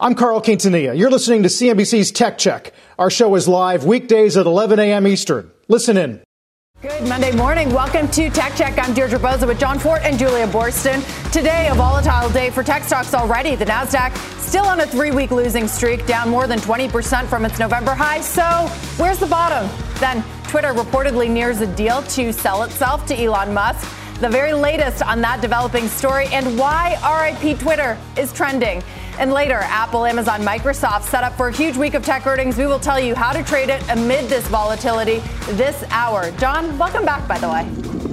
I'm Carl Quintanilla. You're listening to CNBC's Tech Check. Our show is live weekdays at 11 a.m. Eastern. Listen in. Good Monday morning. Welcome to Tech Check. I'm Deirdre Bosa with Jon Fortt and Julia Boorstin. Today, a volatile day for tech stocks already. The Nasdaq still on a three-week losing streak, down more than 20% from its November high. So, where's the bottom? Then, Twitter reportedly nears a deal to sell itself to Elon Musk. The very latest on that developing story and why RIP Twitter is trending. And later, Apple, Amazon, Microsoft set up for a huge week of tech earnings. We will tell you how to trade it amid this volatility this hour. Jon, welcome back, by the way.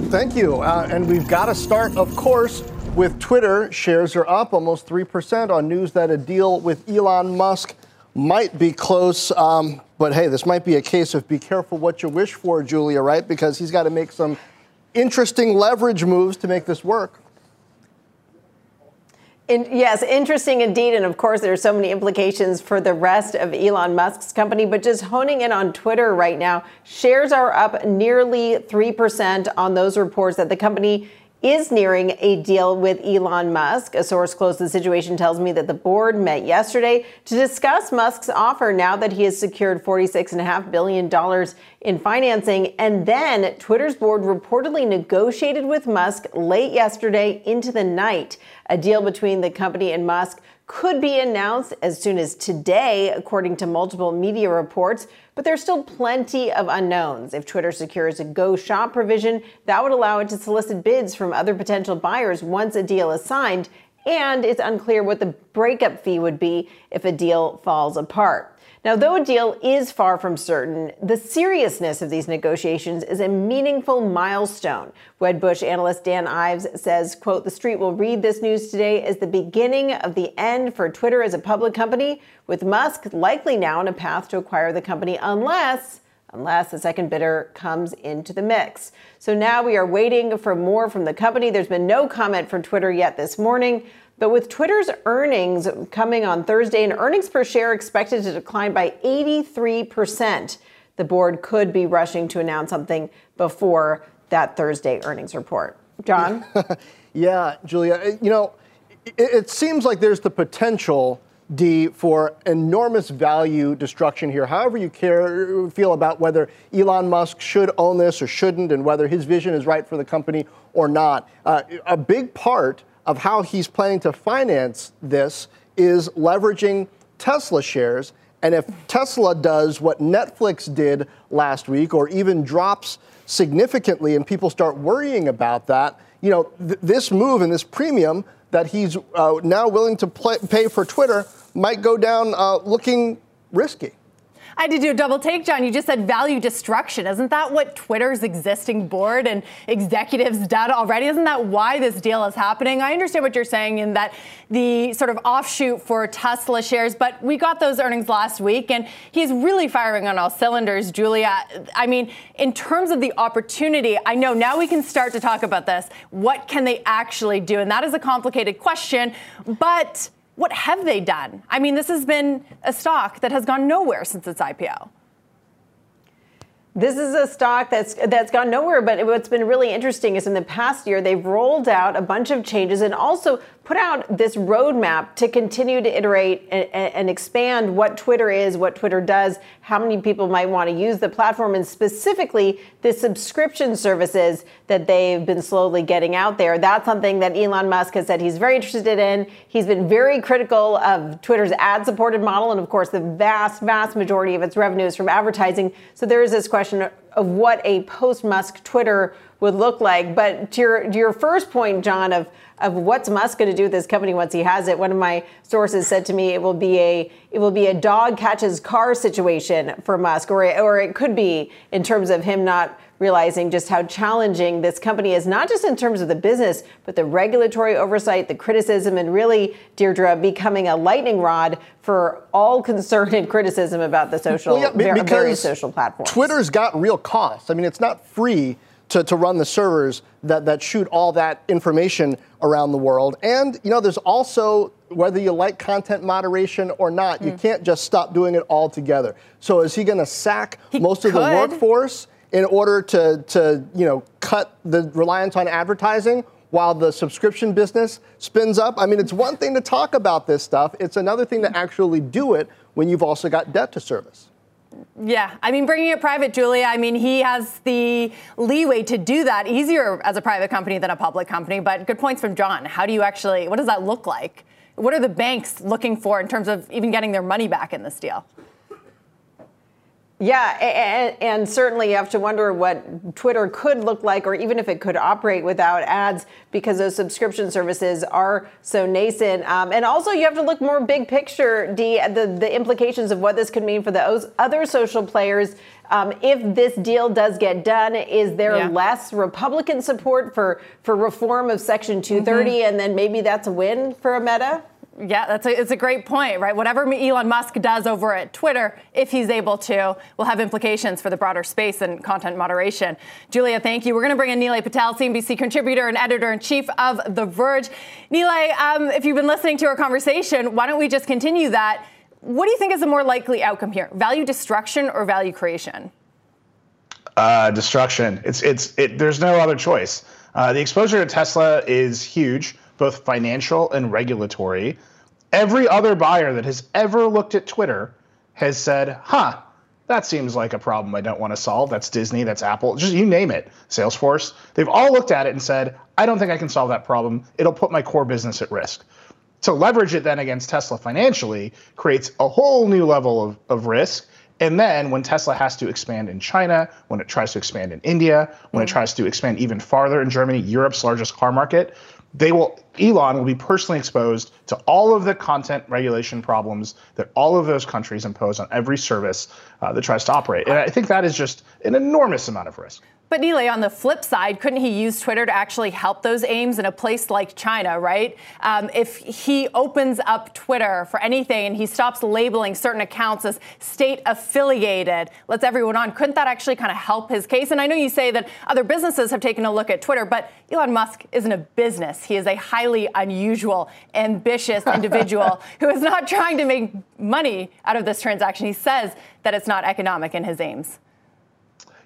Thank you. Uh, and we've got to start, of course, with Twitter. Shares are up almost 3% on news that a deal with Elon Musk might be close. Um, but hey, this might be a case of be careful what you wish for, Julia, right? Because he's got to make some interesting leverage moves to make this work. In, yes, interesting indeed. And of course, there are so many implications for the rest of Elon Musk's company. But just honing in on Twitter right now, shares are up nearly 3% on those reports that the company is nearing a deal with Elon Musk. A source close to the situation tells me that the board met yesterday to discuss Musk's offer now that he has secured $46.5 billion in financing. And then Twitter's board reportedly negotiated with Musk late yesterday into the night. A deal between the company and Musk could be announced as soon as today, according to multiple media reports. But there's still plenty of unknowns. If Twitter secures a go shop provision, that would allow it to solicit bids from other potential buyers once a deal is signed. And it's unclear what the breakup fee would be if a deal falls apart. Now, though a deal is far from certain, the seriousness of these negotiations is a meaningful milestone. Wedbush analyst Dan Ives says, quote, the street will read this news today as the beginning of the end for Twitter as a public company, with Musk likely now on a path to acquire the company unless unless a second bidder comes into the mix. So now we are waiting for more from the company. There's been no comment from Twitter yet this morning. But with Twitter's earnings coming on Thursday and earnings per share expected to decline by 83%, the board could be rushing to announce something before that Thursday earnings report. Jon? yeah, Julia. You know, it, it seems like there's the potential D, for enormous value destruction here. However, you care, feel about whether Elon Musk should own this or shouldn't, and whether his vision is right for the company or not. Uh, a big part of how he's planning to finance this is leveraging Tesla shares. And if Tesla does what Netflix did last week, or even drops significantly, and people start worrying about that, you know, th- this move and this premium that he's uh, now willing to play, pay for Twitter might go down uh, looking risky. I had to do a double take, Jon. You just said value destruction. Isn't that what Twitter's existing board and executives did already? Isn't that why this deal is happening? I understand what you're saying in that the sort of offshoot for Tesla shares, but we got those earnings last week and he's really firing on all cylinders, Julia. I mean, in terms of the opportunity, I know now we can start to talk about this. What can they actually do? And that is a complicated question, but what have they done? I mean, this has been a stock that has gone nowhere since its IPO. This is a stock that's that's gone nowhere, but what's been really interesting is in the past year they've rolled out a bunch of changes and also put out this roadmap to continue to iterate and, and, expand what Twitter is, what Twitter does, how many people might want to use the platform, and specifically the subscription services that they've been slowly getting out there. That's something that Elon Musk has said he's very interested in. He's been very critical of Twitter's ad supported model, and of course, the vast, vast majority of its revenue is from advertising. So there is this question of what a post Musk Twitter would look like. But to your, to your first point, Jon, of of what's Musk going to do with this company once he has it. One of my sources said to me it will be a it will be a dog catches car situation for Musk, or or it could be in terms of him not realizing just how challenging this company is, not just in terms of the business, but the regulatory oversight, the criticism, and really, Deirdre, becoming a lightning rod for all concern and criticism about the social, well, yeah, various social platforms. Twitter's got real costs. I mean, it's not free to, to run the servers that, that shoot all that information around the world. And, you know, there's also, whether you like content moderation or not, mm. you can't just stop doing it altogether. So is he going to sack he most could. of the workforce in order to, to, you know, cut the reliance on advertising? While the subscription business spins up. I mean, it's one thing to talk about this stuff. It's another thing to actually do it when you've also got debt to service. Yeah, I mean, bringing it private, Julia, I mean, he has the leeway to do that easier as a private company than a public company. But good points from Jon. How do you actually, what does that look like? What are the banks looking for in terms of even getting their money back in this deal? Yeah, and, and, certainly you have to wonder what Twitter could look like, or even if it could operate without ads, because those subscription services are so nascent. Um, and also, you have to look more big picture, D, the, the implications of what this could mean for the other social players. Um, if this deal does get done, is there yeah. less Republican support for, for reform of Section 230, mm-hmm. and then maybe that's a win for a Meta? Yeah, that's a, it's a great point, right? Whatever Elon Musk does over at Twitter, if he's able to, will have implications for the broader space and content moderation. Julia, thank you. We're going to bring in Nilay Patel, CNBC contributor and editor in chief of The Verge. Nilay, um, if you've been listening to our conversation, why don't we just continue that? What do you think is the more likely outcome here? Value destruction or value creation? Uh, destruction. It's it's it, there's no other choice. Uh, the exposure to Tesla is huge both financial and regulatory. Every other buyer that has ever looked at Twitter has said, huh, that seems like a problem I don't want to solve. That's Disney, that's Apple, just you name it, Salesforce. They've all looked at it and said, I don't think I can solve that problem. It'll put my core business at risk. To leverage it then against Tesla financially creates a whole new level of, of risk. And then when Tesla has to expand in China, when it tries to expand in India, when mm-hmm. it tries to expand even farther in Germany, Europe's largest car market, they will Elon will be personally exposed to all of the content regulation problems that all of those countries impose on every service uh, that tries to operate. And I think that is just an enormous amount of risk. But Nilay, on the flip side, couldn't he use Twitter to actually help those aims in a place like China, right? Um, if he opens up Twitter for anything and he stops labeling certain accounts as state affiliated, lets everyone on, couldn't that actually kind of help his case? And I know you say that other businesses have taken a look at Twitter, but Elon Musk isn't a business. He is a highly unusual, ambitious individual who is not trying to make money out of this transaction. He says that it's not economic in his aims.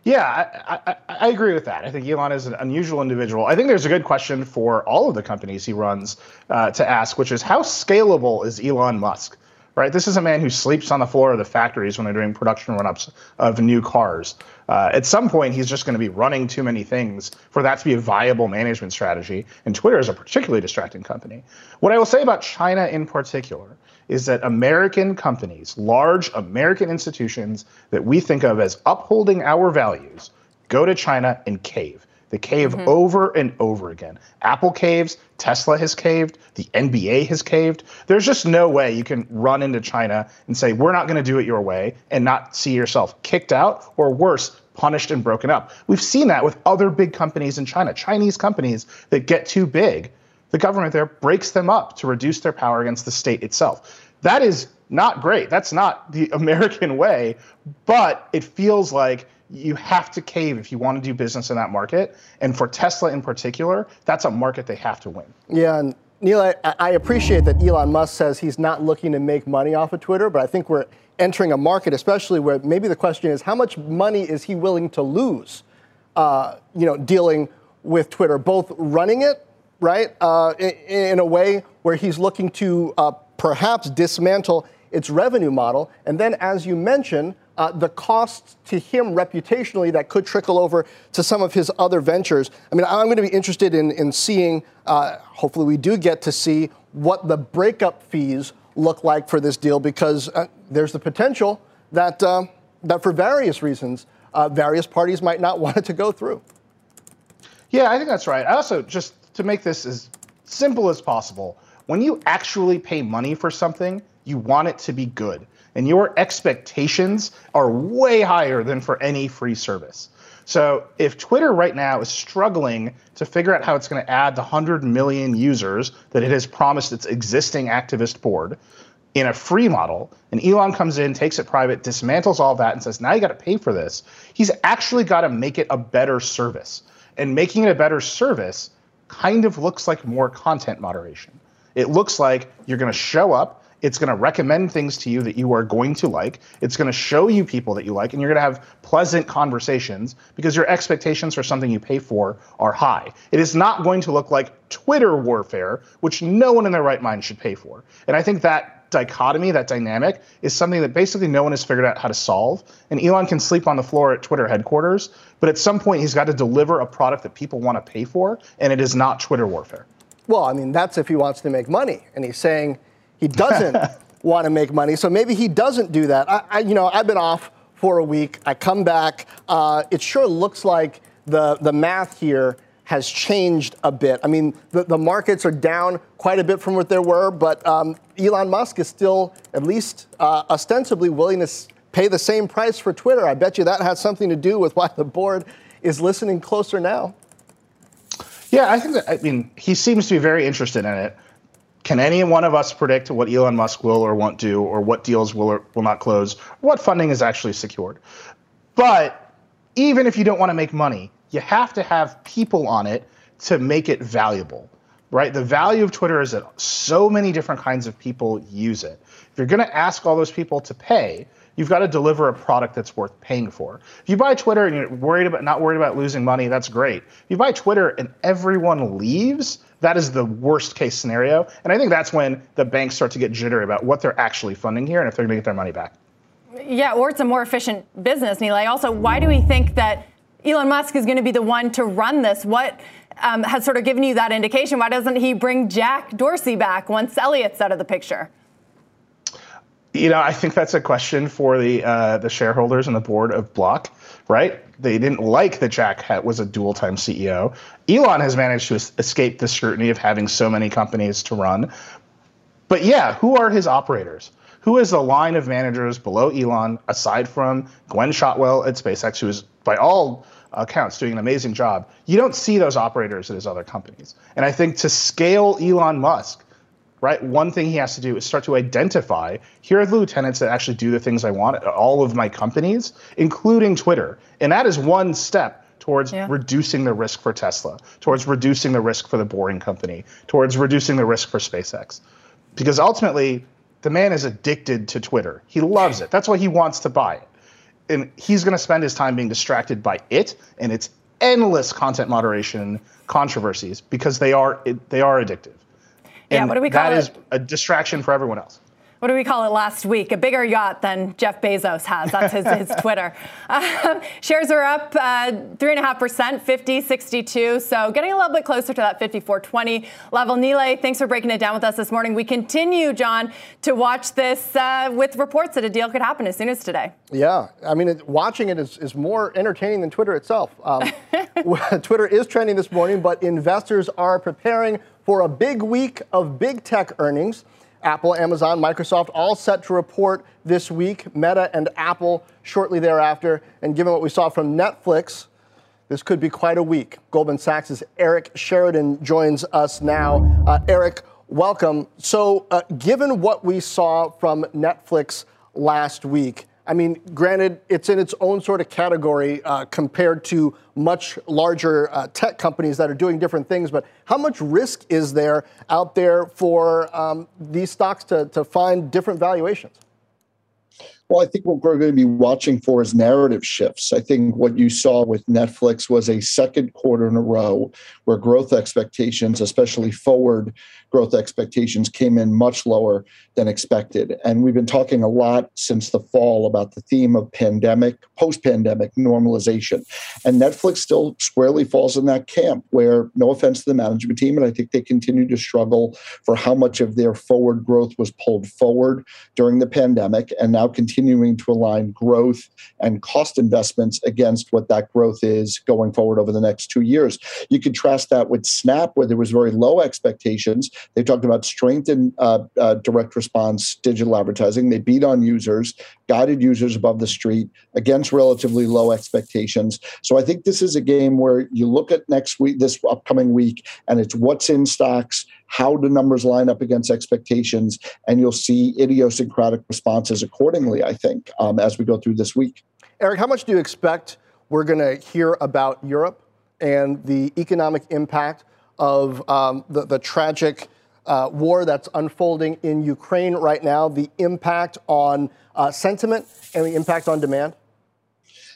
Yeah, I, I, I, agree with that. I think Elon is an unusual individual. I think there's a good question for all of the companies he runs uh, to ask, which is how scalable is Elon Musk? Right, this is a man who sleeps on the floor of the factories when they're doing production run-ups of new cars. Uh, at some point, he's just going to be running too many things for that to be a viable management strategy. And Twitter is a particularly distracting company. What I will say about China in particular is that American companies, large American institutions that we think of as upholding our values, go to China and cave. They cave mm-hmm. over and over again. Apple caves, Tesla has caved, the NBA has caved. There's just no way you can run into China and say, we're not going to do it your way and not see yourself kicked out or worse, punished and broken up. We've seen that with other big companies in China, Chinese companies that get too big the government there breaks them up to reduce their power against the state itself. That is not great. That's not the American way, but it feels like you have to cave if you want to do business in that market. And for Tesla in particular, that's a market they have to win. Yeah, and Nilay, I, I appreciate that Elon Musk says he's not looking to make money off of Twitter, but I think we're entering a market, especially where maybe the question is how much money is he willing to lose, uh, you know, dealing with Twitter, both running it right? Uh, in, in, a way where he's looking to uh, perhaps dismantle its revenue model. And then, as you mentioned, uh, the costs to him reputationally that could trickle over to some of his other ventures. I mean, I'm going to be interested in, in seeing, uh, hopefully, we do get to see what the breakup fees look like for this deal because uh, there's the potential that, uh, that for various reasons, various parties might not want it to go through. Yeah, I think that's right. I also just to make this as simple as possible, when you actually pay money for something, you want it to be good. And your expectations are way higher than for any free service. So if Twitter right now is struggling to figure out how it's going to add the 100 million users that it has promised its existing activist board in a free model, and Elon comes in, takes it private, dismantles all that, and says, now you got to pay for this, he's actually got to make it a better service. And making it a better service kind of looks like more content moderation. It looks like you're going to show up, it's going to recommend things to you that you are going to like. It's going to show you people that you like, and you're going to have pleasant conversations because your expectations for something you pay for are high. It is not going to look like Twitter warfare, which no one in their right mind should pay for. And I think that dichotomy, that dynamic, is something that basically no one has figured out how to solve. And Elon can sleep on the floor at Twitter headquarters, but at some point he's got to deliver a product that people want to pay for, and it is not Twitter warfare. Well, I mean, that's if he wants to make money. And he's saying, he doesn't want to make money. So maybe he doesn't do that. I, I, you know, I've been off for a week. I come back. Uh, it sure looks like the, the math here has changed a bit. I mean, the, the markets are down quite a bit from what they were, but um, Elon Musk is still, at least uh, ostensibly, willing to pay the same price for Twitter. I bet you that has something to do with why the board is listening closer now. Yeah, I think that, I mean, he seems to be very interested in it. Can any one of us predict what Elon Musk will or won't do, or what deals will or will not close, what funding is actually secured? But even if you don't want to make money, you have to have people on it to make it valuable, right? The value of Twitter is that so many different kinds of people use it. If you're going to ask all those people to pay, you've got to deliver a product that's worth paying for. If you buy Twitter and you're worried about not worried about losing money, that's great. If you buy Twitter and everyone leaves, that is the worst case scenario. And I think that's when the banks start to get jittery about what they're actually funding here and if they're going to get their money back. Yeah, or it's a more efficient business, Nilay. Also, why do we think that Elon Musk is going to be the one to run this? What um, has sort of given you that indication? Why doesn't he bring Jack Dorsey back once Elliott's out of the picture? You know, I think that's a question for the uh, the shareholders and the board of Block, right? They didn't like that Jack was a dual time CEO. Elon has managed to escape the scrutiny of having so many companies to run. But yeah, who are his operators? Who is the line of managers below Elon, aside from Gwynne Shotwell at SpaceX, who is by all accounts doing an amazing job? You don't see those operators at his other companies. And I think to scale Elon Musk, right? One thing he has to do is start to identify here are the lieutenants that actually do the things I want at all of my companies, including Twitter. And that is one step towards yeah. reducing the risk for Tesla, towards reducing the risk for the Boring Company, towards reducing the risk for SpaceX. Because ultimately, the man is addicted to Twitter. He loves it. That's why he wants to buy it. And he's going to spend his time being distracted by it and its endless content moderation controversies because they are they are addictive. And yeah, what do we call that it? That is a distraction for everyone else what do we call it last week? A bigger yacht than Jeff Bezos has. That's his, his Twitter. Um, shares are up uh, 3.5%, 50, 62. So getting a little bit closer to that 54.20 level. Nilay, thanks for breaking it down with us this morning. We continue, Jon, to watch this uh, with reports that a deal could happen as soon as today. Yeah. I mean, it, watching it is, is more entertaining than Twitter itself. Um, Twitter is trending this morning, but investors are preparing for a big week of big tech earnings. Apple, Amazon, Microsoft all set to report this week, Meta and Apple shortly thereafter. And given what we saw from Netflix, this could be quite a week. Goldman Sachs' Eric Sheridan joins us now. Uh, Eric, welcome. So, uh, given what we saw from Netflix last week, I mean, granted, it's in its own sort of category uh, compared to much larger uh, tech companies that are doing different things, but how much risk is there out there for um, these stocks to, to find different valuations? Well, I think what we're going to be watching for is narrative shifts. I think what you saw with Netflix was a second quarter in a row where growth expectations, especially forward growth expectations came in much lower than expected. And we've been talking a lot since the fall about the theme of pandemic, post pandemic normalization. And Netflix still squarely falls in that camp where, no offense to the management team, and I think they continue to struggle for how much of their forward growth was pulled forward during the pandemic and now continuing to align growth and cost investments against what that growth is going forward over the next two years. You contrast that with Snap, where there was very low expectations they talked about strength in uh, uh, direct response digital advertising. They beat on users, guided users above the street against relatively low expectations. So I think this is a game where you look at next week, this upcoming week, and it's what's in stocks, how do numbers line up against expectations, and you'll see idiosyncratic responses accordingly, I think, um, as we go through this week. Eric, how much do you expect we're going to hear about Europe and the economic impact of um, the, the tragic uh, war that's unfolding in Ukraine right now, the impact on uh, sentiment and the impact on demand?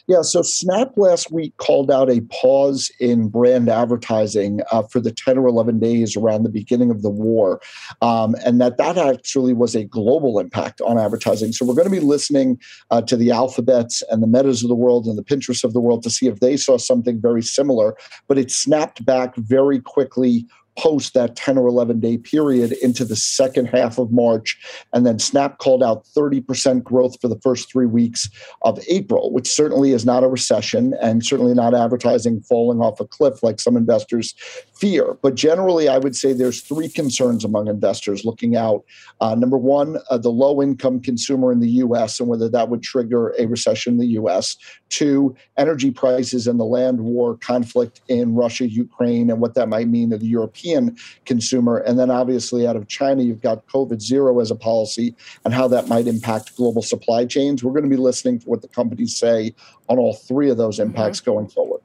Yeah, so Snap last week called out a pause in brand advertising uh, for the 10 or 11 days around the beginning of the war, um, and that that actually was a global impact on advertising. So we're going to be listening uh, to the Alphabets and the Metas of the world and the Pinterest of the world to see if they saw something very similar, but it snapped back very quickly post that 10 or 11 day period into the second half of March. And then Snap called out 30% growth for the first three weeks of April, which certainly is not a recession and certainly not advertising falling off a cliff like some investors fear. But generally, I would say there's three concerns among investors looking out. Uh, number one, uh, the low income consumer in the US and whether that would trigger a recession in the US. Two, energy prices and the land war conflict in Russia, Ukraine, and what that might mean to the European European consumer. And then obviously out of China, you've got COVID zero as a policy and how that might impact global supply chains. We're going to be listening to what the companies say on all three of those impacts mm-hmm. going forward.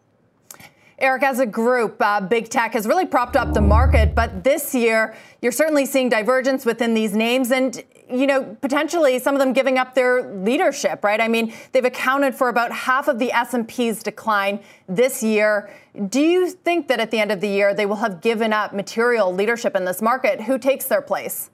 Eric, as a group, uh, big tech has really propped up the market, but this year you're certainly seeing divergence within these names and, you know, potentially some of them giving up their leadership, right? I mean, they've accounted for about half of the S&P's decline this year. Do you think that at the end of the year they will have given up material leadership in this market? Who takes their place?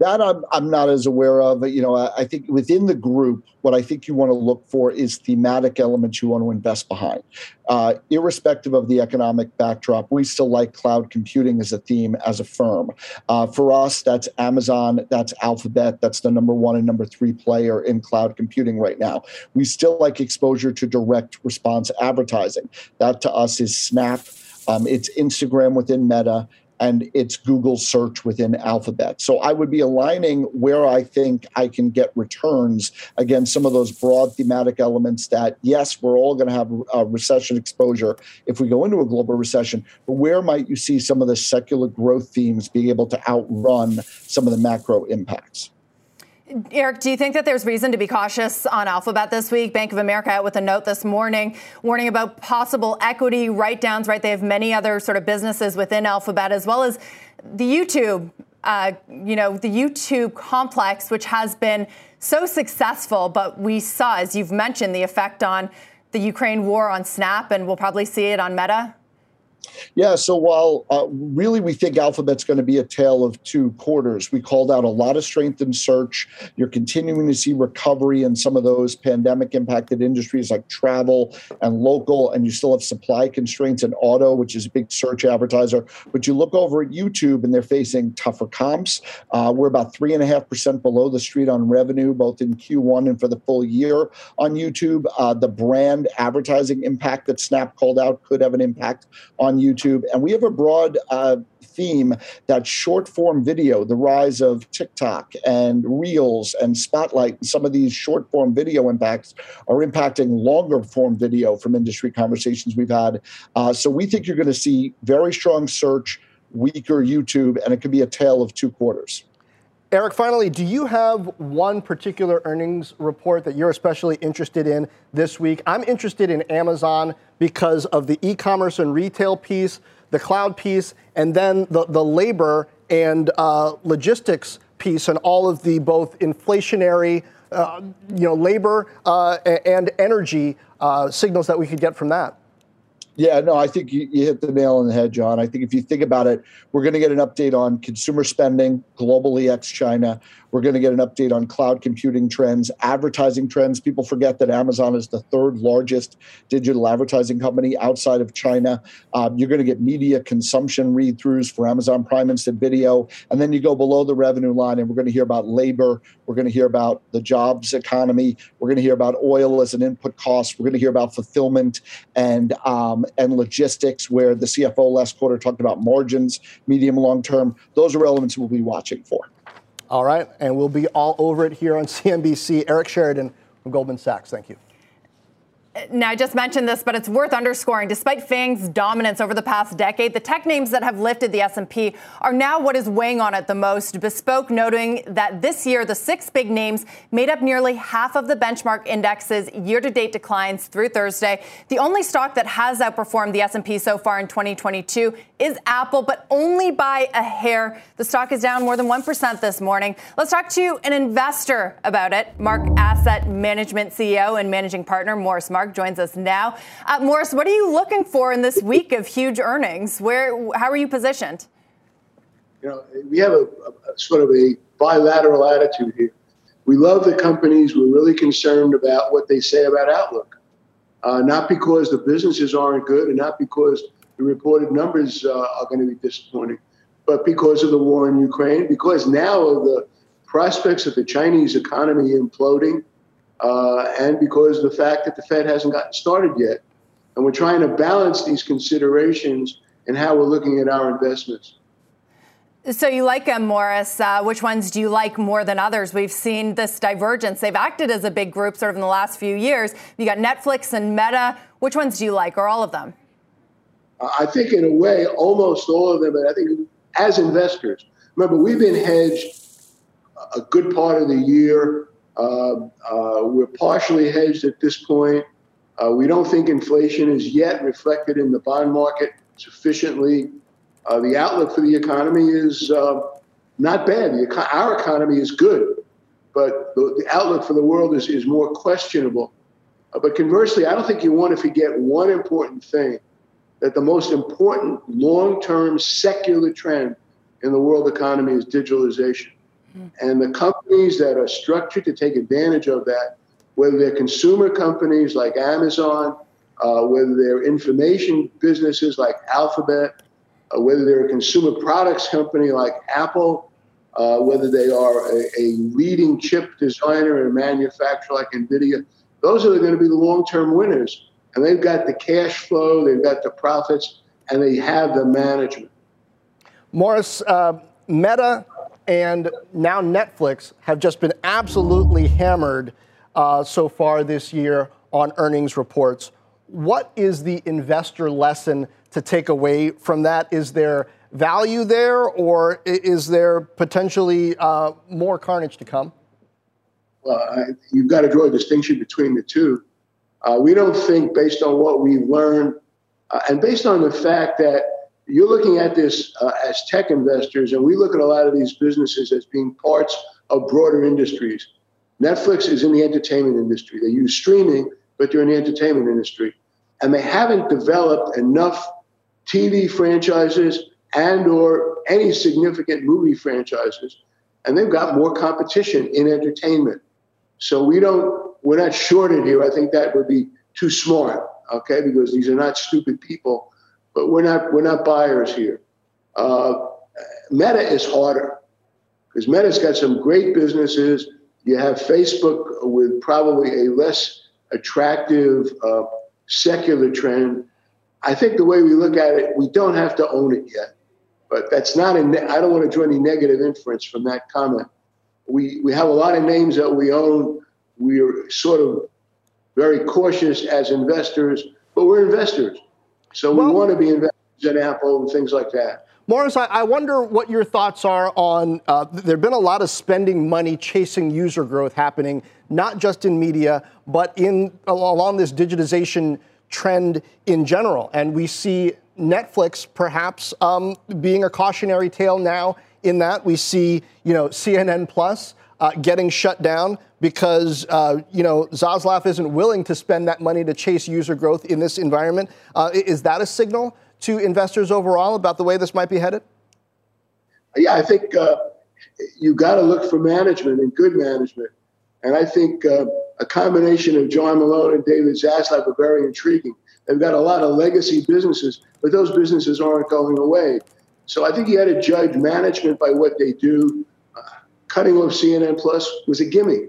That I'm, I'm not as aware of. You know, I, I think within the group, what I think you want to look for is thematic elements you want to invest behind. Uh, irrespective of the economic backdrop, we still like cloud computing as a theme as a firm. Uh, for us, that's Amazon, that's Alphabet, that's the number one and number three player in cloud computing right now. We still like exposure to direct response advertising. That to us is Snap. Um, it's Instagram within Meta and it's Google search within Alphabet. So I would be aligning where I think I can get returns against some of those broad thematic elements that, yes, we're all going to have a recession exposure if we go into a global recession, but where might you see some of the secular growth themes being able to outrun some of the macro impacts? Eric, do you think that there's reason to be cautious on Alphabet this week? Bank of America out with a note this morning warning about possible equity write downs, right? They have many other sort of businesses within Alphabet, as well as the YouTube, uh, you know, the YouTube complex, which has been so successful. But we saw, as you've mentioned, the effect on the Ukraine war on Snap, and we'll probably see it on Meta. Yeah, so while uh, really we think Alphabet's going to be a tale of two quarters, we called out a lot of strength in search. You're continuing to see recovery in some of those pandemic impacted industries like travel and local, and you still have supply constraints in auto, which is a big search advertiser. But you look over at YouTube and they're facing tougher comps. Uh, we're about 3.5% below the street on revenue, both in Q1 and for the full year on YouTube. Uh, the brand advertising impact that Snap called out could have an impact on YouTube. And we have a broad uh, theme that short form video, the rise of TikTok and Reels and Spotlight, some of these short form video impacts are impacting longer form video from industry conversations we've had. Uh, so we think you're going to see very strong search, weaker YouTube, and it could be a tale of two quarters. Eric, finally, do you have one particular earnings report that you're especially interested in this week? I'm interested in Amazon because of the e commerce and retail piece, the cloud piece, and then the, the labor and uh, logistics piece, and all of the both inflationary, uh, you know, labor uh, and energy uh, signals that we could get from that. Yeah, no, I think you, you, hit the nail on the head, Jon. I think if you think about it, we're going to get an update on consumer spending globally ex China. We're going to get an update on cloud computing trends, advertising trends. People forget that Amazon is the third largest digital advertising company outside of China. Um, you're going to get media consumption read throughs for Amazon Prime Instant Video. And then you go below the revenue line, and we're going to hear about labor. We're going to hear about the jobs economy. We're going to hear about oil as an input cost. We're going to hear about fulfillment and, um, and logistics, where the CFO last quarter talked about margins, medium long term. Those are elements we'll be watching for. All right, and we'll be all over it here on CNBC. Eric Sheridan from Goldman Sachs. Thank you. Now, I just mentioned this, but it's worth underscoring. Despite FAANG's dominance over the past decade, the tech names that have lifted the S&P are now what is weighing on it the most. Bespoke noting that this year, the six big names made up nearly half of the benchmark index's year-to-date declines through Thursday. The only stock that has outperformed the S&P so far in 2022 is Apple, but only by a hair. The stock is down more than 1% this morning. Let's talk to an investor about it. Mark Asset Management CEO and managing partner Morris Mark joins us now. Uh, Morris, what are you looking for in this week of huge earnings? Where, how are you positioned? You know, we have a, a sort of a bilateral attitude here. We love the companies. We're really concerned about what they say about outlook. Uh, not because the businesses aren't good and not because the reported numbers uh, are going to be disappointing, but because of the war in Ukraine, because now of the prospects of the Chinese economy imploding, uh, and because of the fact that the Fed hasn't gotten started yet. And we're trying to balance these considerations in how we're looking at our investments. So you like them, Morris. Uh, which ones do you like more than others? We've seen this divergence. They've acted as a big group sort of in the last few years. You got Netflix and Meta. Which ones do you like, or all of them? I think, in a way, almost all of them. And I think, as investors, remember we've been hedged a good part of the year. Uh, uh, we're partially hedged at this point. Uh, we don't think inflation is yet reflected in the bond market sufficiently. Uh, the outlook for the economy is uh, not bad. The, our economy is good, but the, the, outlook for the world is, is more questionable. Uh, but conversely, I don't think you want to forget one important thing that the most important long term secular trend in the world economy is digitalization. Mm. And the companies that are structured to take advantage of that, whether they're consumer companies like Amazon, uh, whether they're information businesses like Alphabet, uh, whether they're a consumer products company like Apple, uh, whether they are a, a, leading chip designer and manufacturer like NVIDIA, those are going to be the long term winners and they've got the cash flow, they've got the profits, and they have the management. Morris, uh, Meta and now Netflix have just been absolutely hammered uh, so far this year on earnings reports. What is the investor lesson to take away from that? Is there value there, or is there potentially uh, more carnage to come? Well, you've got to draw a distinction between the two. Uh, we don't think, based on what we've learned, uh, and based on the fact that you're looking at this uh, as tech investors, and we look at a lot of these businesses as being parts of broader industries. Netflix is in the entertainment industry. They use streaming, but they're in the entertainment industry. And they haven't developed enough TV franchises and or any significant movie franchises. And they've got more competition in entertainment. So we don't we're not shorted here. I think that would be too smart, okay? Because these are not stupid people, but we're not we're not buyers here. Uh, Meta is harder because Meta's got some great businesses. You have Facebook with probably a less attractive uh, secular trend. I think the way we look at it, we don't have to own it yet. But that's not a. Ne- I don't want to draw any negative inference from that comment. We we have a lot of names that we own we're sort of very cautious as investors, but we're investors. So we well, want to be investors in Apple and things like that. Morris, I, wonder what your thoughts are on. Uh, there have been a lot of spending money chasing user growth happening, not just in media, but in along this digitization trend in general. And we see Netflix perhaps um, being a cautionary tale now. In that we see, you know, CNN Plus uh, getting shut down because uh, you know Zaslav isn't willing to spend that money to chase user growth in this environment. Uh, is that a signal to investors overall about the way this might be headed? Yeah, I think uh, you got to look for management and good management, and I think uh, a combination of John Malone and David Zaslav are very intriguing. They've got a lot of legacy businesses, but those businesses aren't going away. So I think you got to judge management by what they do cutting off CNN Plus was a gimme.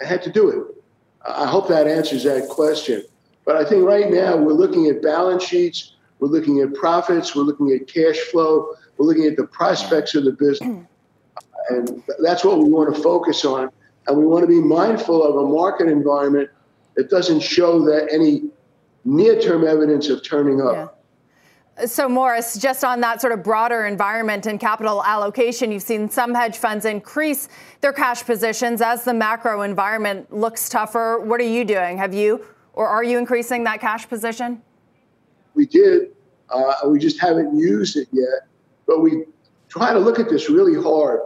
I had to do it. I hope that answers that question. But I think right now we're looking at balance sheets, we're looking at profits, we're looking at cash flow, we're looking at the prospects of the business. Mm-hmm. and that's what we want to focus on. And we want to be mindful of a market environment that doesn't show that any near term evidence of turning up. Yeah. So, Morris, just on that sort of broader environment and capital allocation, you've seen some hedge funds increase their cash positions as the macro environment looks tougher. What are you doing? Have you or are you increasing that cash position? We did. Uh, we just haven't used it yet. But we try to look at this really hard.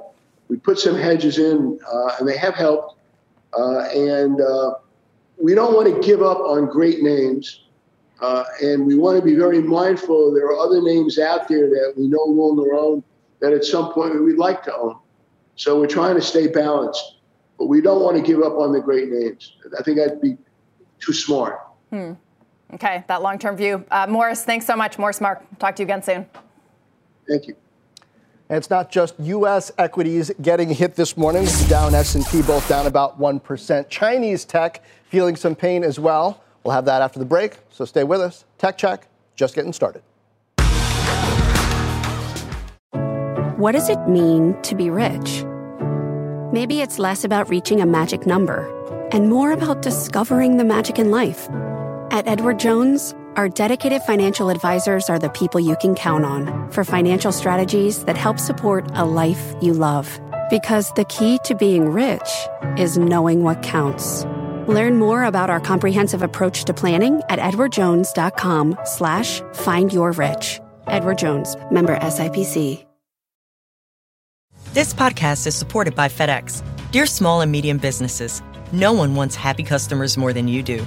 We put some hedges in, uh, and they have helped. Uh, and uh, we don't want to give up on great names. Uh, and we want to be very mindful there are other names out there that we know will own their own that at some point we'd like to own. So we're trying to stay balanced, but we don't want to give up on the great names. I think that'd be too smart. Hmm. Okay, that long term view. Uh, Morris, thanks so much. Morris Mark, talk to you again soon. Thank you. And it's not just U.S. equities getting hit this morning. Dow and S&P both down about 1%. Chinese tech feeling some pain as well. We'll have that after the break, so stay with us. Tech Check, just getting started. What does it mean to be rich? Maybe it's less about reaching a magic number and more about discovering the magic in life. At Edward Jones, our dedicated financial advisors are the people you can count on for financial strategies that help support a life you love. Because the key to being rich is knowing what counts. Learn more about our comprehensive approach to planning at edwardjones.com slash find your rich. Edward Jones, member SIPC. This podcast is supported by FedEx. Dear small and medium businesses, no one wants happy customers more than you do.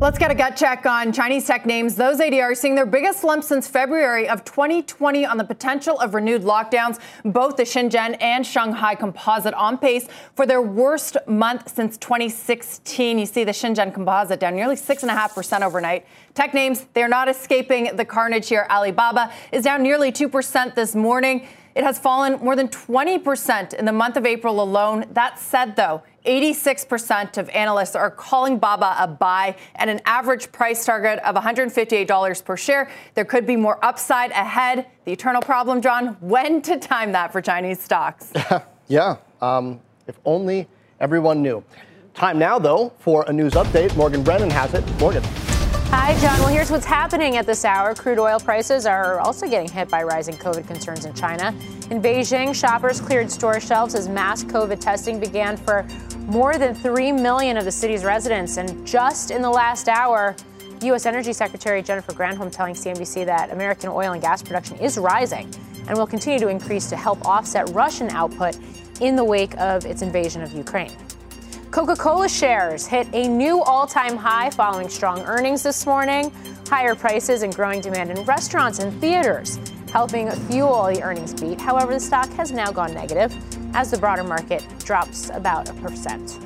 Let's get a gut check on Chinese tech names. Those ADRs seeing their biggest slump since February of 2020 on the potential of renewed lockdowns. Both the Shenzhen and Shanghai Composite on pace for their worst month since 2016. You see the Shenzhen Composite down nearly 6.5% overnight. Tech names, they're not escaping the carnage here. Alibaba is down nearly 2% this morning. It has fallen more than 20% in the month of April alone. That said, though, 86% of analysts are calling Baba a buy at an average price target of $158 per share. There could be more upside ahead. The eternal problem, Jon, when to time that for Chinese stocks? yeah, um, if only everyone knew. Time now, though, for a news update. Morgan Brennan has it. Morgan. Hi, Jon. Well, here's what's happening at this hour. Crude oil prices are also getting hit by rising COVID concerns in China. In Beijing, shoppers cleared store shelves as mass COVID testing began for more than 3 million of the city's residents. And just in the last hour, U.S. Energy Secretary Jennifer Granholm telling CNBC that American oil and gas production is rising and will continue to increase to help offset Russian output in the wake of its invasion of Ukraine. Coca Cola shares hit a new all time high following strong earnings this morning. Higher prices and growing demand in restaurants and theaters helping fuel the earnings beat. However, the stock has now gone negative as the broader market drops about a percent.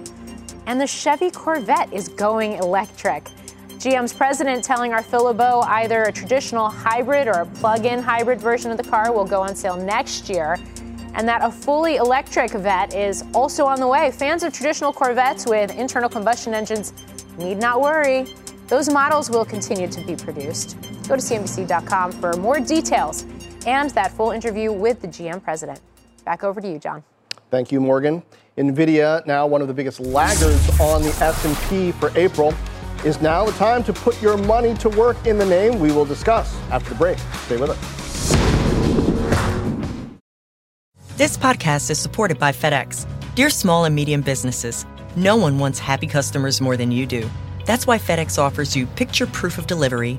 And the Chevy Corvette is going electric. GM's president telling our Phil LeBeau either a traditional hybrid or a plug in hybrid version of the car will go on sale next year and that a fully electric Vette is also on the way. Fans of traditional Corvettes with internal combustion engines need not worry. Those models will continue to be produced. Go to CNBC.com for more details and that full interview with the GM president. Back over to you, Jon. Thank you, Morgan. Nvidia, now one of the biggest laggards on the S&P for April, is now the time to put your money to work in the name we will discuss after the break. Stay with us. This podcast is supported by FedEx. Dear small and medium businesses, no one wants happy customers more than you do. That's why FedEx offers you picture proof of delivery,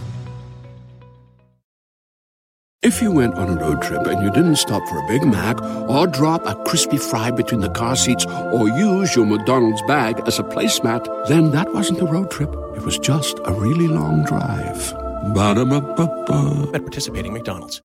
If you went on a road trip and you didn't stop for a Big Mac or drop a crispy fry between the car seats or use your McDonald's bag as a placemat, then that wasn't a road trip. It was just a really long drive. Ba-da-ba-ba-ba. At participating McDonald's.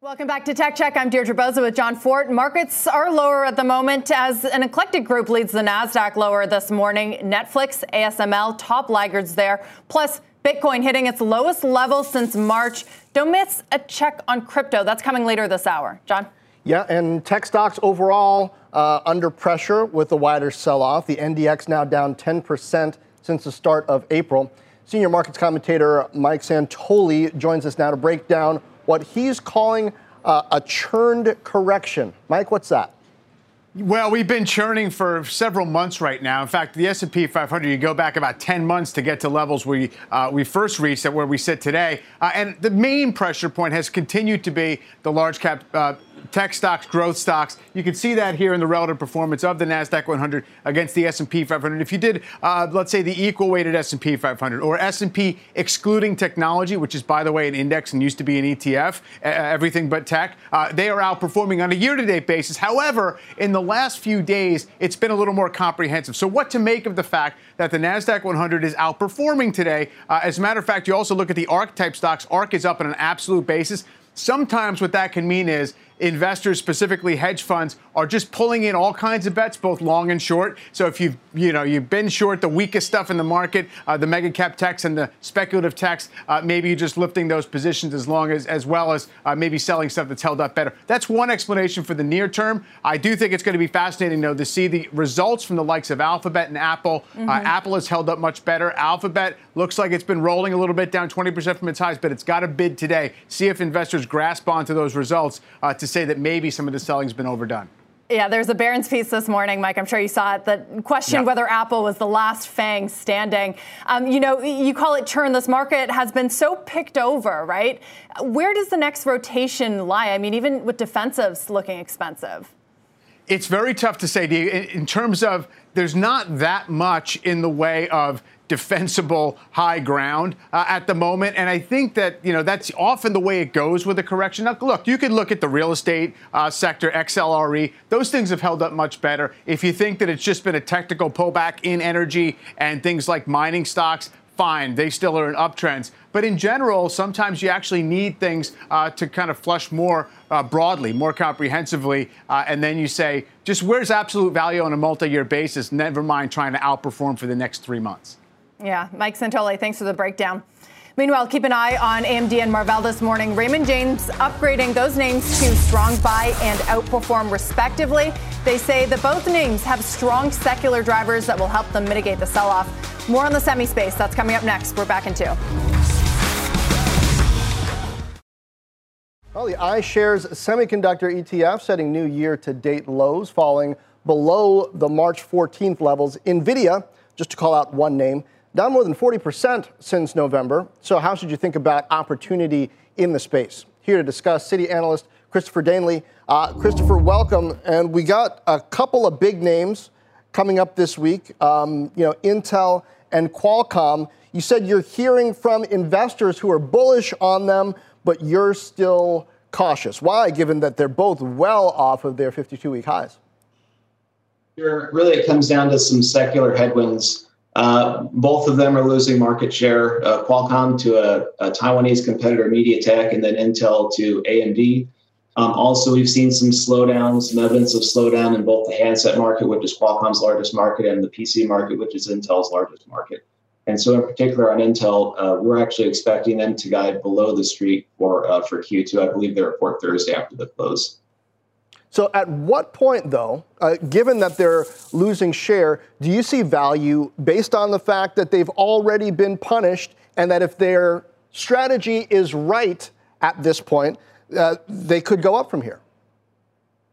Welcome back to Tech Check. I'm Deirdre Bosa with Jon Fortt. Markets are lower at the moment as an eclectic group leads the NASDAQ lower this morning. Netflix, ASML, top laggards there. Plus, Bitcoin hitting its lowest level since March. Don't miss a check on crypto. That's coming later this hour. Jon? Yeah, and tech stocks overall uh, under pressure with the wider sell off. The NDX now down 10% since the start of April. Senior markets commentator Mike Santoli joins us now to break down what he's calling uh, a churned correction. Mike, what's that? Well, we've been churning for several months right now. In fact, the S&P 500, you go back about 10 months to get to levels we uh, we first reached at where we sit today. Uh, and the main pressure point has continued to be the large cap uh, tech stocks, growth stocks. You can see that here in the relative performance of the Nasdaq 100 against the S&P 500. If you did, uh, let's say, the equal weighted S&P 500 or S&P excluding technology, which is by the way an index and used to be an ETF, everything but tech, uh, they are outperforming on a year-to-date basis. However, in the last few days, it's been a little more comprehensive. So, what to make of the fact that the Nasdaq 100 is outperforming today? Uh, as a matter of fact, you also look at the ARK type stocks. ARK is up on an absolute basis. Sometimes what that can mean is investors, specifically hedge funds, are just pulling in all kinds of bets, both long and short. So if you've you know you've been short the weakest stuff in the market, uh, the mega cap techs and the speculative techs, uh, maybe you're just lifting those positions as long as as well as uh, maybe selling stuff that's held up better. That's one explanation for the near term. I do think it's going to be fascinating though to see the results from the likes of Alphabet and Apple. Uh, mm-hmm. Apple has held up much better. Alphabet looks like it's been rolling a little bit down 20% from its highs, but it's got a bid today. See if investors grasp onto those results uh, to say that maybe some of the selling's been overdone. Yeah, there's a Barron's piece this morning, Mike. I'm sure you saw it that questioned yeah. whether Apple was the last FAANG standing. Um, you know, you call it churn. This market has been so picked over, right? Where does the next rotation lie? I mean, even with defensives looking expensive. It's very tough to say. In terms of, there's not that much in the way of defensible high ground uh, at the moment. And I think that, you know, that's often the way it goes with a correction. Now, look, you can look at the real estate uh, sector, XLRE. Those things have held up much better. If you think that it's just been a technical pullback in energy and things like mining stocks, fine. They still are in uptrends. But in general, sometimes you actually need things uh, to kind of flush more uh, broadly, more comprehensively. Uh, and then you say, just where's absolute value on a multi year basis? Never mind trying to outperform for the next three months. Yeah, Mike Santoli, thanks for the breakdown. Meanwhile, keep an eye on AMD and Marvell this morning. Raymond James upgrading those names to strong buy and outperform respectively. They say that both names have strong secular drivers that will help them mitigate the sell off. More on the semi space. That's coming up next. We're back in two. Well, the iShares semiconductor ETF setting new year to date lows, falling below the March 14th levels. NVIDIA, just to call out one name, down more than 40% since November. So, how should you think about opportunity in the space? Here to discuss, Citi analyst Christopher Danely. Uh, Christopher, welcome. And we got a couple of big names coming up this week. Um, you know, Intel and Qualcomm. You said you're hearing from investors who are bullish on them, but you're still cautious. Why, given that they're both well off of their 52-week highs? Sure. Really, it comes down to some secular headwinds uh, both of them are losing market share. Uh, Qualcomm to a, a, Taiwanese competitor, MediaTek, and then Intel to AMD. Um, also, we've seen some slowdown, some evidence of slowdown in both the handset market, which is Qualcomm's largest market, and the PC market, which is Intel's largest market. And so, in particular, on Intel, uh, we're actually expecting them to guide below the street for uh, for Q2. I believe they report Thursday after the close. So, at what point, though, uh, given that they're losing share, do you see value based on the fact that they've already been punished and that if their strategy is right at this point, uh, they could go up from here?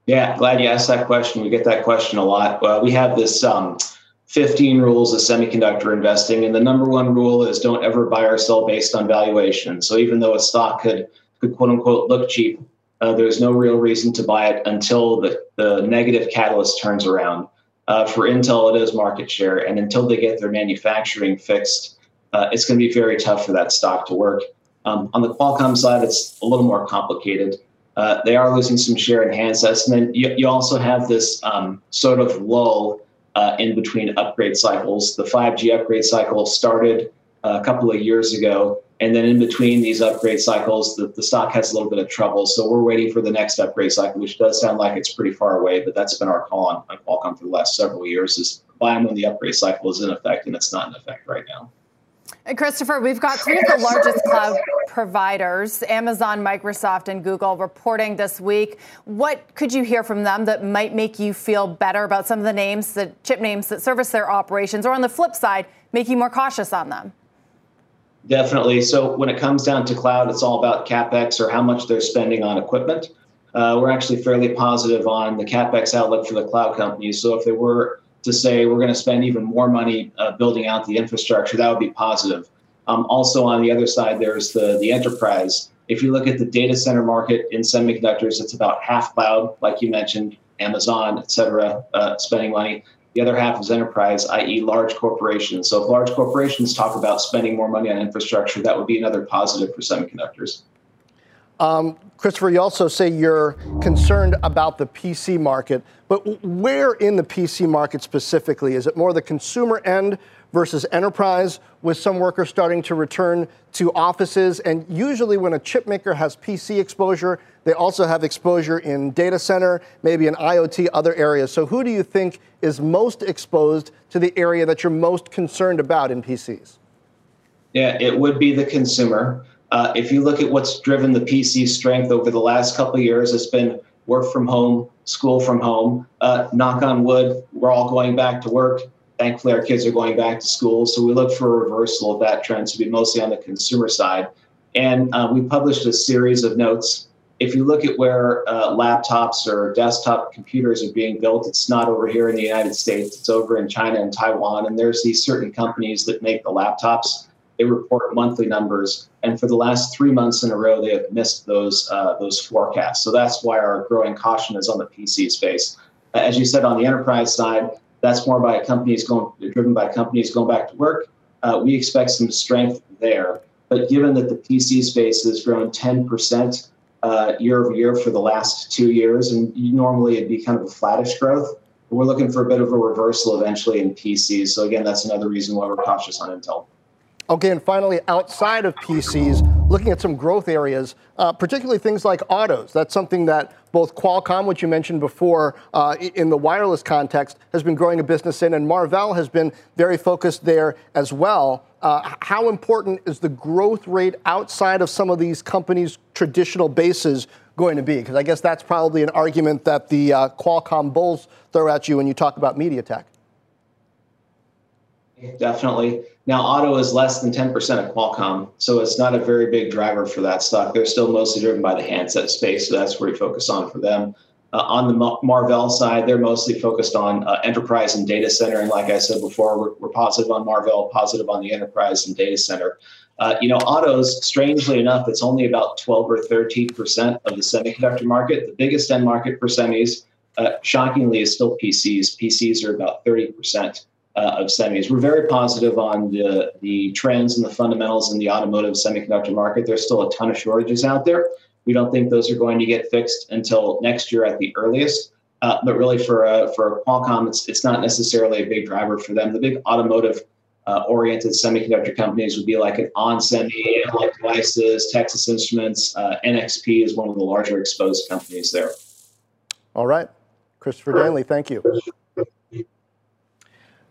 Yeah, glad you asked that question. We get that question a lot. Well, we have this um, 15 rules of semiconductor investing, and the number one rule is don't ever buy or sell based on valuation. So even though a stock could, could quote unquote look cheap, uh, there's no real reason to buy it until the, the negative catalyst turns around. Uh, for Intel, it is market share. And until they get their manufacturing fixed, uh, it's going to be very tough for that stock to work. Um, on the Qualcomm side, it's a little more complicated. Uh, they are losing some share in handsets. And then you, you also have this um, sort of lull uh, in between upgrade cycles. The 5G upgrade cycle started uh, a couple of years ago. And then in between these upgrade cycles, the, the stock has a little bit of trouble. So we're waiting for the next upgrade cycle, which does sound like it's pretty far away, but that's been our call on, on Qualcomm for the last several years is buy them when the upgrade cycle is in effect, and it's not in effect right now. And Christopher, we've got three of the largest cloud providers, Amazon, Microsoft, and Google, reporting this week. What could you hear from them that might make you feel better about some of the names, the chip names that service their operations, or on the flip side, make you more cautious on them? Definitely. So when it comes down to cloud, it's all about capex or how much they're spending on equipment. Uh, we're actually fairly positive on the capex outlook for the cloud companies. So if they were to say we're going to spend even more money uh, building out the infrastructure, that would be positive. Um, also, on the other side, there's the the enterprise. If you look at the data center market in semiconductors, it's about half cloud, like you mentioned, Amazon, et cetera, uh, spending money. The other half is enterprise, i.e., large corporations. So if large corporations talk about spending more money on infrastructure, that would be another positive for semiconductors. Um, Christopher, you also say you're concerned about the PC market, but where in the PC market specifically? Is it more the consumer end versus enterprise, with some workers starting to return to offices? And usually, when a chip maker has PC exposure, they also have exposure in data center, maybe in IoT, other areas. So, who do you think is most exposed to the area that you're most concerned about in PCs? Yeah, it would be the consumer. Uh, if you look at what's driven the PC strength over the last couple years, it's been work from home, school from home. Uh, knock on wood, we're all going back to work. Thankfully, our kids are going back to school. So we look for a reversal of that trend to be mostly on the consumer side. And uh, we published a series of notes. If you look at where uh, laptops or desktop computers are being built, it's not over here in the United States. It's over in China and Taiwan. And there's these certain companies that make the laptops they report monthly numbers, and for the last three months in a row, they have missed those uh, those forecasts. So that's why our growing caution is on the PC space. As you said, on the enterprise side, that's more by companies going driven by companies going back to work. Uh, we expect some strength there, but given that the PC space has grown 10% uh, year over year for the last two years, and normally it'd be kind of a flattish growth. We're looking for a bit of a reversal eventually in PCs. So again, that's another reason why we're cautious on Intel. Okay, and finally, outside of PCs, looking at some growth areas, uh, particularly things like autos. That's something that both Qualcomm, which you mentioned before uh, in the wireless context, has been growing a business in, and Marvell has been very focused there as well. Uh, how important is the growth rate outside of some of these companies' traditional bases going to be? Because I guess that's probably an argument that the uh, Qualcomm bulls throw at you when you talk about MediaTek. Definitely. Now, auto is less than 10% of Qualcomm, so it's not a very big driver for that stock. They're still mostly driven by the handset space, so that's where we focus on for them. Uh, on the Marvell side, they're mostly focused on uh, enterprise and data center. And like I said before, we're, we're, positive on Marvell, positive on the enterprise and data center. Uh, you know, autos, strangely enough, it's only about 12 or 13% of the semiconductor market. The biggest end market for semis, uh, shockingly, is still PCs. PCs are about 30% uh, of semis. We're very positive on the, the trends and the fundamentals in the automotive semiconductor market. There's still a ton of shortages out there. We don't think those are going to get fixed until next year at the earliest. Uh, but really, for uh, for Qualcomm, it's it's not necessarily a big driver for them. The big automotive uh, oriented semiconductor companies would be like an onsemi, Analog Devices, Texas Instruments, uh, NXP is one of the larger exposed companies there. All right, Christopher Danely, thank you.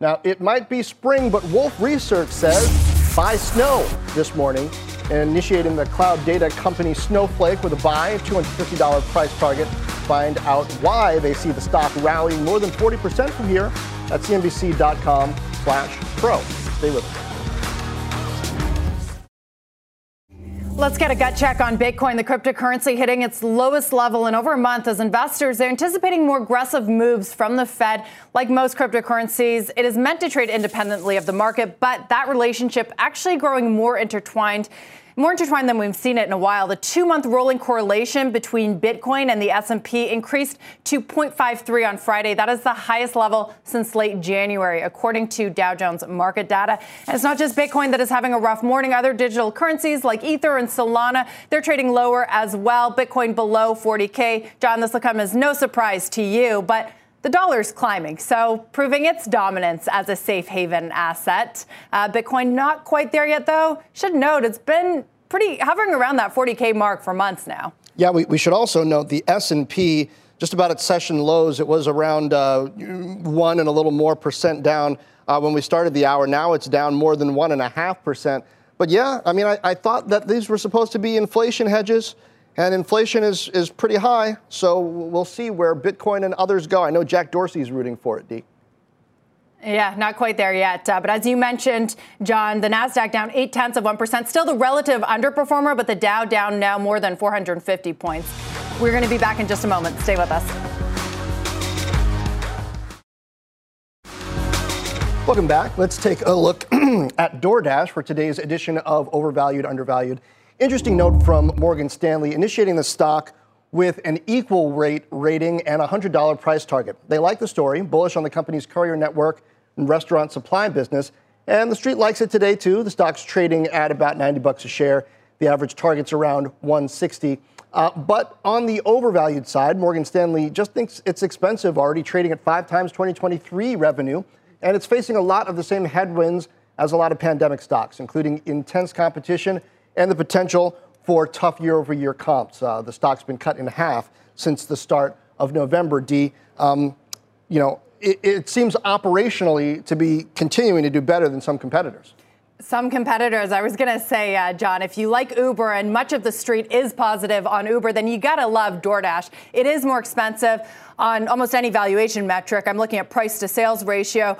Now, it might be spring, but Wolfe Research says buy snow this morning, and initiating the cloud data company Snowflake with a buy, $250 price target. Find out why they see the stock rallying more than 40% from here at cnbc.com slash pro. Stay with us. Let's get a gut check on Bitcoin, the cryptocurrency hitting its lowest level in over a month as investors are anticipating more aggressive moves from the Fed. Like most cryptocurrencies, it is meant to trade independently of the market, but that relationship actually growing more intertwined. More intertwined than we've seen it in a while. The two-month rolling correlation between Bitcoin and the S&P increased to 0.53 on Friday. That is the highest level since late January, according to Dow Jones market data. And it's not just Bitcoin that is having a rough morning. Other digital currencies like Ether and Solana, they're trading lower as well. Bitcoin below 40k. Jon, this will come as no surprise to you, but the dollar's climbing, so proving its dominance as a safe haven asset. Uh, Bitcoin not quite there yet, though. Should note it's been pretty hovering around that 40k mark for months now. Yeah, we, we should also note the S&P just about at session lows. It was around uh, one and a little more percent down uh, when we started the hour. Now it's down more than one and a half percent. But yeah, I mean, I, I thought that these were supposed to be inflation hedges. And inflation is, is pretty high, so we'll see where Bitcoin and others go. I know Jack Dorsey's rooting for it, Dee. Yeah, not quite there yet. Uh, but as you mentioned, Jon, the NASDAQ down eight tenths of 1%. Still the relative underperformer, but the Dow down now more than 450 points. We're going to be back in just a moment. Stay with us. Welcome back. Let's take a look at DoorDash for today's edition of Overvalued, Undervalued. Interesting note from Morgan Stanley initiating the stock with an equal rate rating and a $100 price target. They like the story, bullish on the company's courier network and restaurant supply business, and the street likes it today too. The stock's trading at about 90 bucks a share. The average target's around 160. Uh, but on the overvalued side, Morgan Stanley just thinks it's expensive, already trading at five times 2023 revenue, and it's facing a lot of the same headwinds as a lot of pandemic stocks, including intense competition and the potential for tough year over year comps. Uh, the stock's been cut in half since the start of November. Dee, um, you know, it, it seems operationally to be continuing to do better than some competitors. Some competitors, I was going to say, uh, Jon, if you like Uber and much of the street is positive on Uber, then you got to love DoorDash. It is more expensive on almost any valuation metric. I'm looking at price to sales ratio.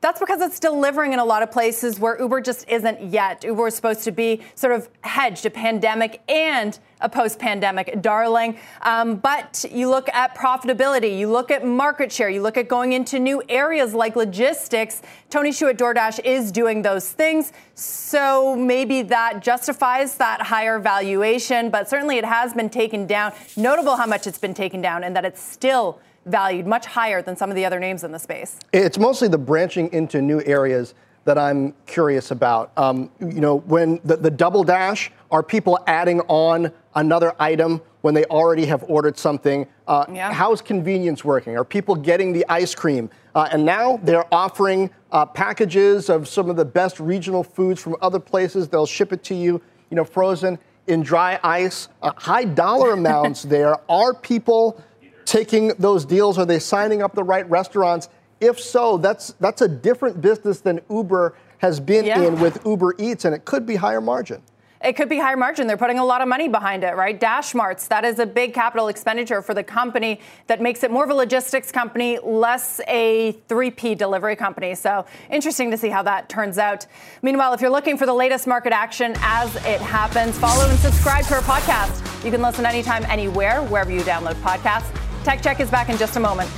That's because it's delivering in a lot of places where Uber just isn't yet. Uber is supposed to be sort of hedged a pandemic and a post pandemic darling. Um, but you look at profitability, you look at market share, you look at going into new areas like logistics. Tony Xu at DoorDash is doing those things. So maybe that justifies that higher valuation, but certainly it has been taken down. Notable how much it's been taken down and that it's still valued much higher than some of the other names in the space? It's mostly the branching into new areas that I'm curious about. Um, you know, when the, the double dash, are people adding on another item when they already have ordered something? Uh, yeah. How's convenience working? Are people getting the ice cream? Uh, and now they're offering uh, packages of some of the best regional foods from other places. They'll ship it to you, you know, frozen in dry ice. Uh, high dollar amounts there. Are people taking those deals? Are they signing up the right restaurants? If so, that's that's a different business than Uber has been yeah. in with Uber Eats, and it could be higher margin it could be higher margin. They're putting a lot of money behind it, right? Dashmarts, that is a big capital expenditure for the company that makes it more of a logistics company, less a 3P delivery company. So interesting to see how that turns out. Meanwhile, if you're looking for the latest market action as it happens, follow and subscribe to our podcast. You can listen anytime, anywhere, wherever you download podcasts. Tech Check is back in just a moment.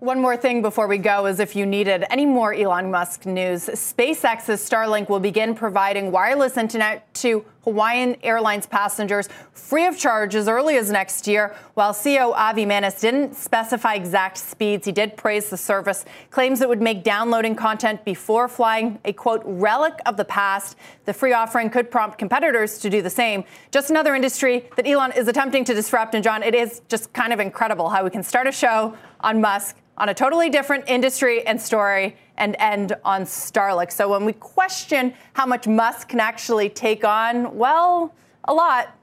One more thing before we go is if you needed any more Elon Musk news, SpaceX's Starlink will begin providing wireless internet to Hawaiian Airlines passengers free of charge as early as next year. While CEO Avi Mannis didn't specify exact speeds, he did praise the service, claims it would make downloading content before flying a quote relic of the past. The free offering could prompt competitors to do the same. Just another industry that Elon is attempting to disrupt. And Jon, it is just kind of incredible how we can start a show on Musk on a totally different industry and story and end on Starlink. So when we question how much Musk can actually take on, well, a lot.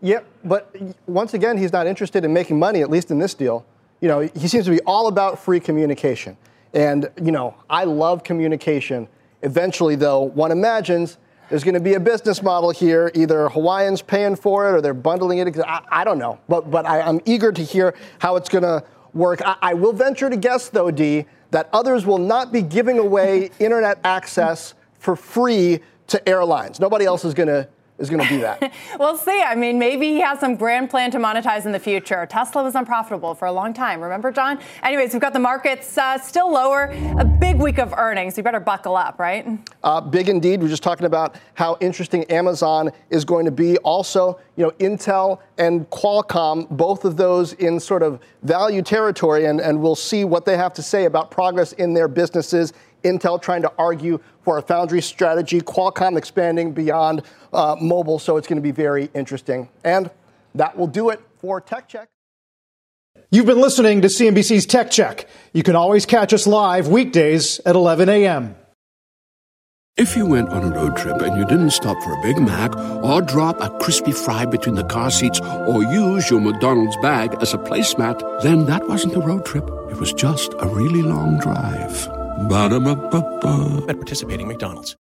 Yeah, but once again, he's not interested in making money, at least in this deal. You know, he seems to be all about free communication. And, you know, I love communication. Eventually, though, one imagines there's going to be a business model here. Either Hawaiians paying for it or they're bundling it. I, I don't know. But, but I, I'm eager to hear how it's going to work. I, I will venture to guess, though, Dee, that others will not be giving away internet access for free to airlines. Nobody else is going to is going to be that. we'll see. I mean, maybe he has some grand plan to monetize in the future. Tesla was unprofitable for a long time. Remember, Jon? Anyways, we've got the markets uh, still lower. A big week of earnings. You better buckle up, right? Uh, big indeed. We're just talking about how interesting Amazon is going to be. Also, you know, Intel and Qualcomm, both of those in sort of value territory, and, and we'll see what they have to say about progress in their businesses. Intel trying to argue for a foundry strategy, Qualcomm expanding beyond uh, mobile, so it's going to be very interesting. And that will do it for Tech Check. You've been listening to CNBC's Tech Check. You can always catch us live weekdays at 11 a.m. If you went on a road trip and you didn't stop for a Big Mac or drop a crispy fry between the car seats or use your McDonald's bag as a placemat, then that wasn't a road trip. It was just a really long drive. Ba-da-ba-ba-ba. At participating McDonald's.